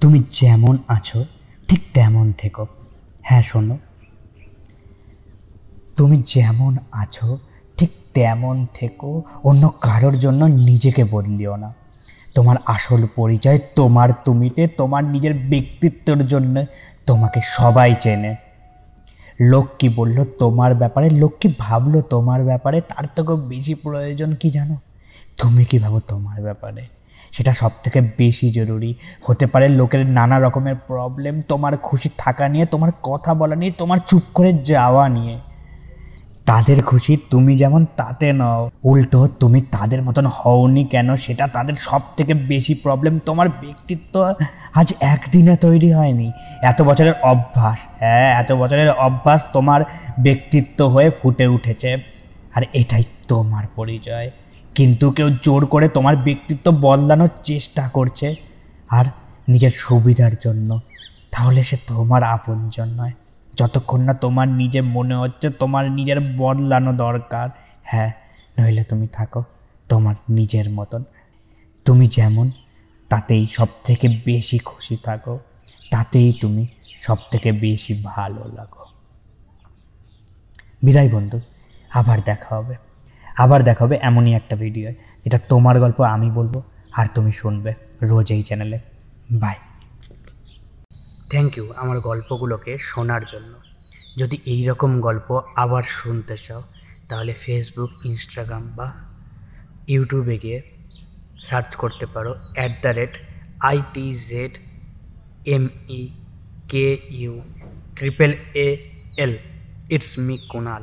তুমি যেমন আছো, ঠিক তেমন থেকো। হ্যাঁ শোনো। তুমি যেমন আছো, ঠিক তেমন থেকো, অন্য কারোর জন্য নিজেকে বদলিও না। তোমার আসল পরিচয় তোমার তুমিতে, তোমার নিজের ব্যক্তিত্বের জন্য তোমাকে সবাই চেনে। লোক কি বলল তোমার ব্যাপারে, লোক কি ভাবলো তোমার ব্যাপারে, তার থেকেও বেশি প্রয়োজন কি জানো? তুমি কি ভাবো তোমার ব্যাপারে? সেটা সব থেকে বেশি জরুরি। হতে পারে লোকের নানা রকমের প্রবলেম তোমার খুশি থাকা নিয়ে, তোমার কথা বলা নিয়ে, তোমার চুপ করে যাওয়া নিয়ে। তাদের খুশি তুমি যেমন তাতে নও। উল্টো, তুমি তাদের মতন হওনি কেন? সেটা তাদের সব থেকে বেশি প্রবলেম তোমার ব্যক্তিত্ব আজ একদিনে তৈরি হয়নি। এত বছরের অভ্যাস হ্যাঁ এত বছরের অভ্যাস তোমার ব্যক্তিত্ব হয়ে ফুটে উঠেছে। আর এটাই তোমার পরিচয়। কিন্তু কেউ জোর করে তোমার ব্যক্তিত্ব বদলানোর চেষ্টা করছে আর নিজের সুবিধার জন্য। তাহলে সে তোমার আপনজন নয়। যতক্ষণ না তোমার নিজে মনে হচ্ছে তোমার নিজের বদলানো দরকার। হ্যাঁ নইলে তুমি থাকো তোমার নিজের মতন। তুমি যেমন, তাতেই সব থেকে বেশি খুশি থাকো। তাতেই তুমি সব থেকে বেশি ভালো লাগো। বিদায় বন্ধু, আবার দেখা হবে। আবার দেখা হবে এমনই একটা ভিডিও এটা তোমার গল্প, আমি বলব, আর তুমি শুনবে রোজ এই চ্যানেলে বাই থ্যাংক ইউ আমার গল্পগুলোকে শোনার জন্য। যদি এই রকম গল্প আবার শুনতে চাও, তাহলে ফেসবুক ইনস্টাগ্রাম বা ইউটিউবে গিয়ে সার্চ করতে পারো at the rate I T Z M E K U triple A L it's me Kunal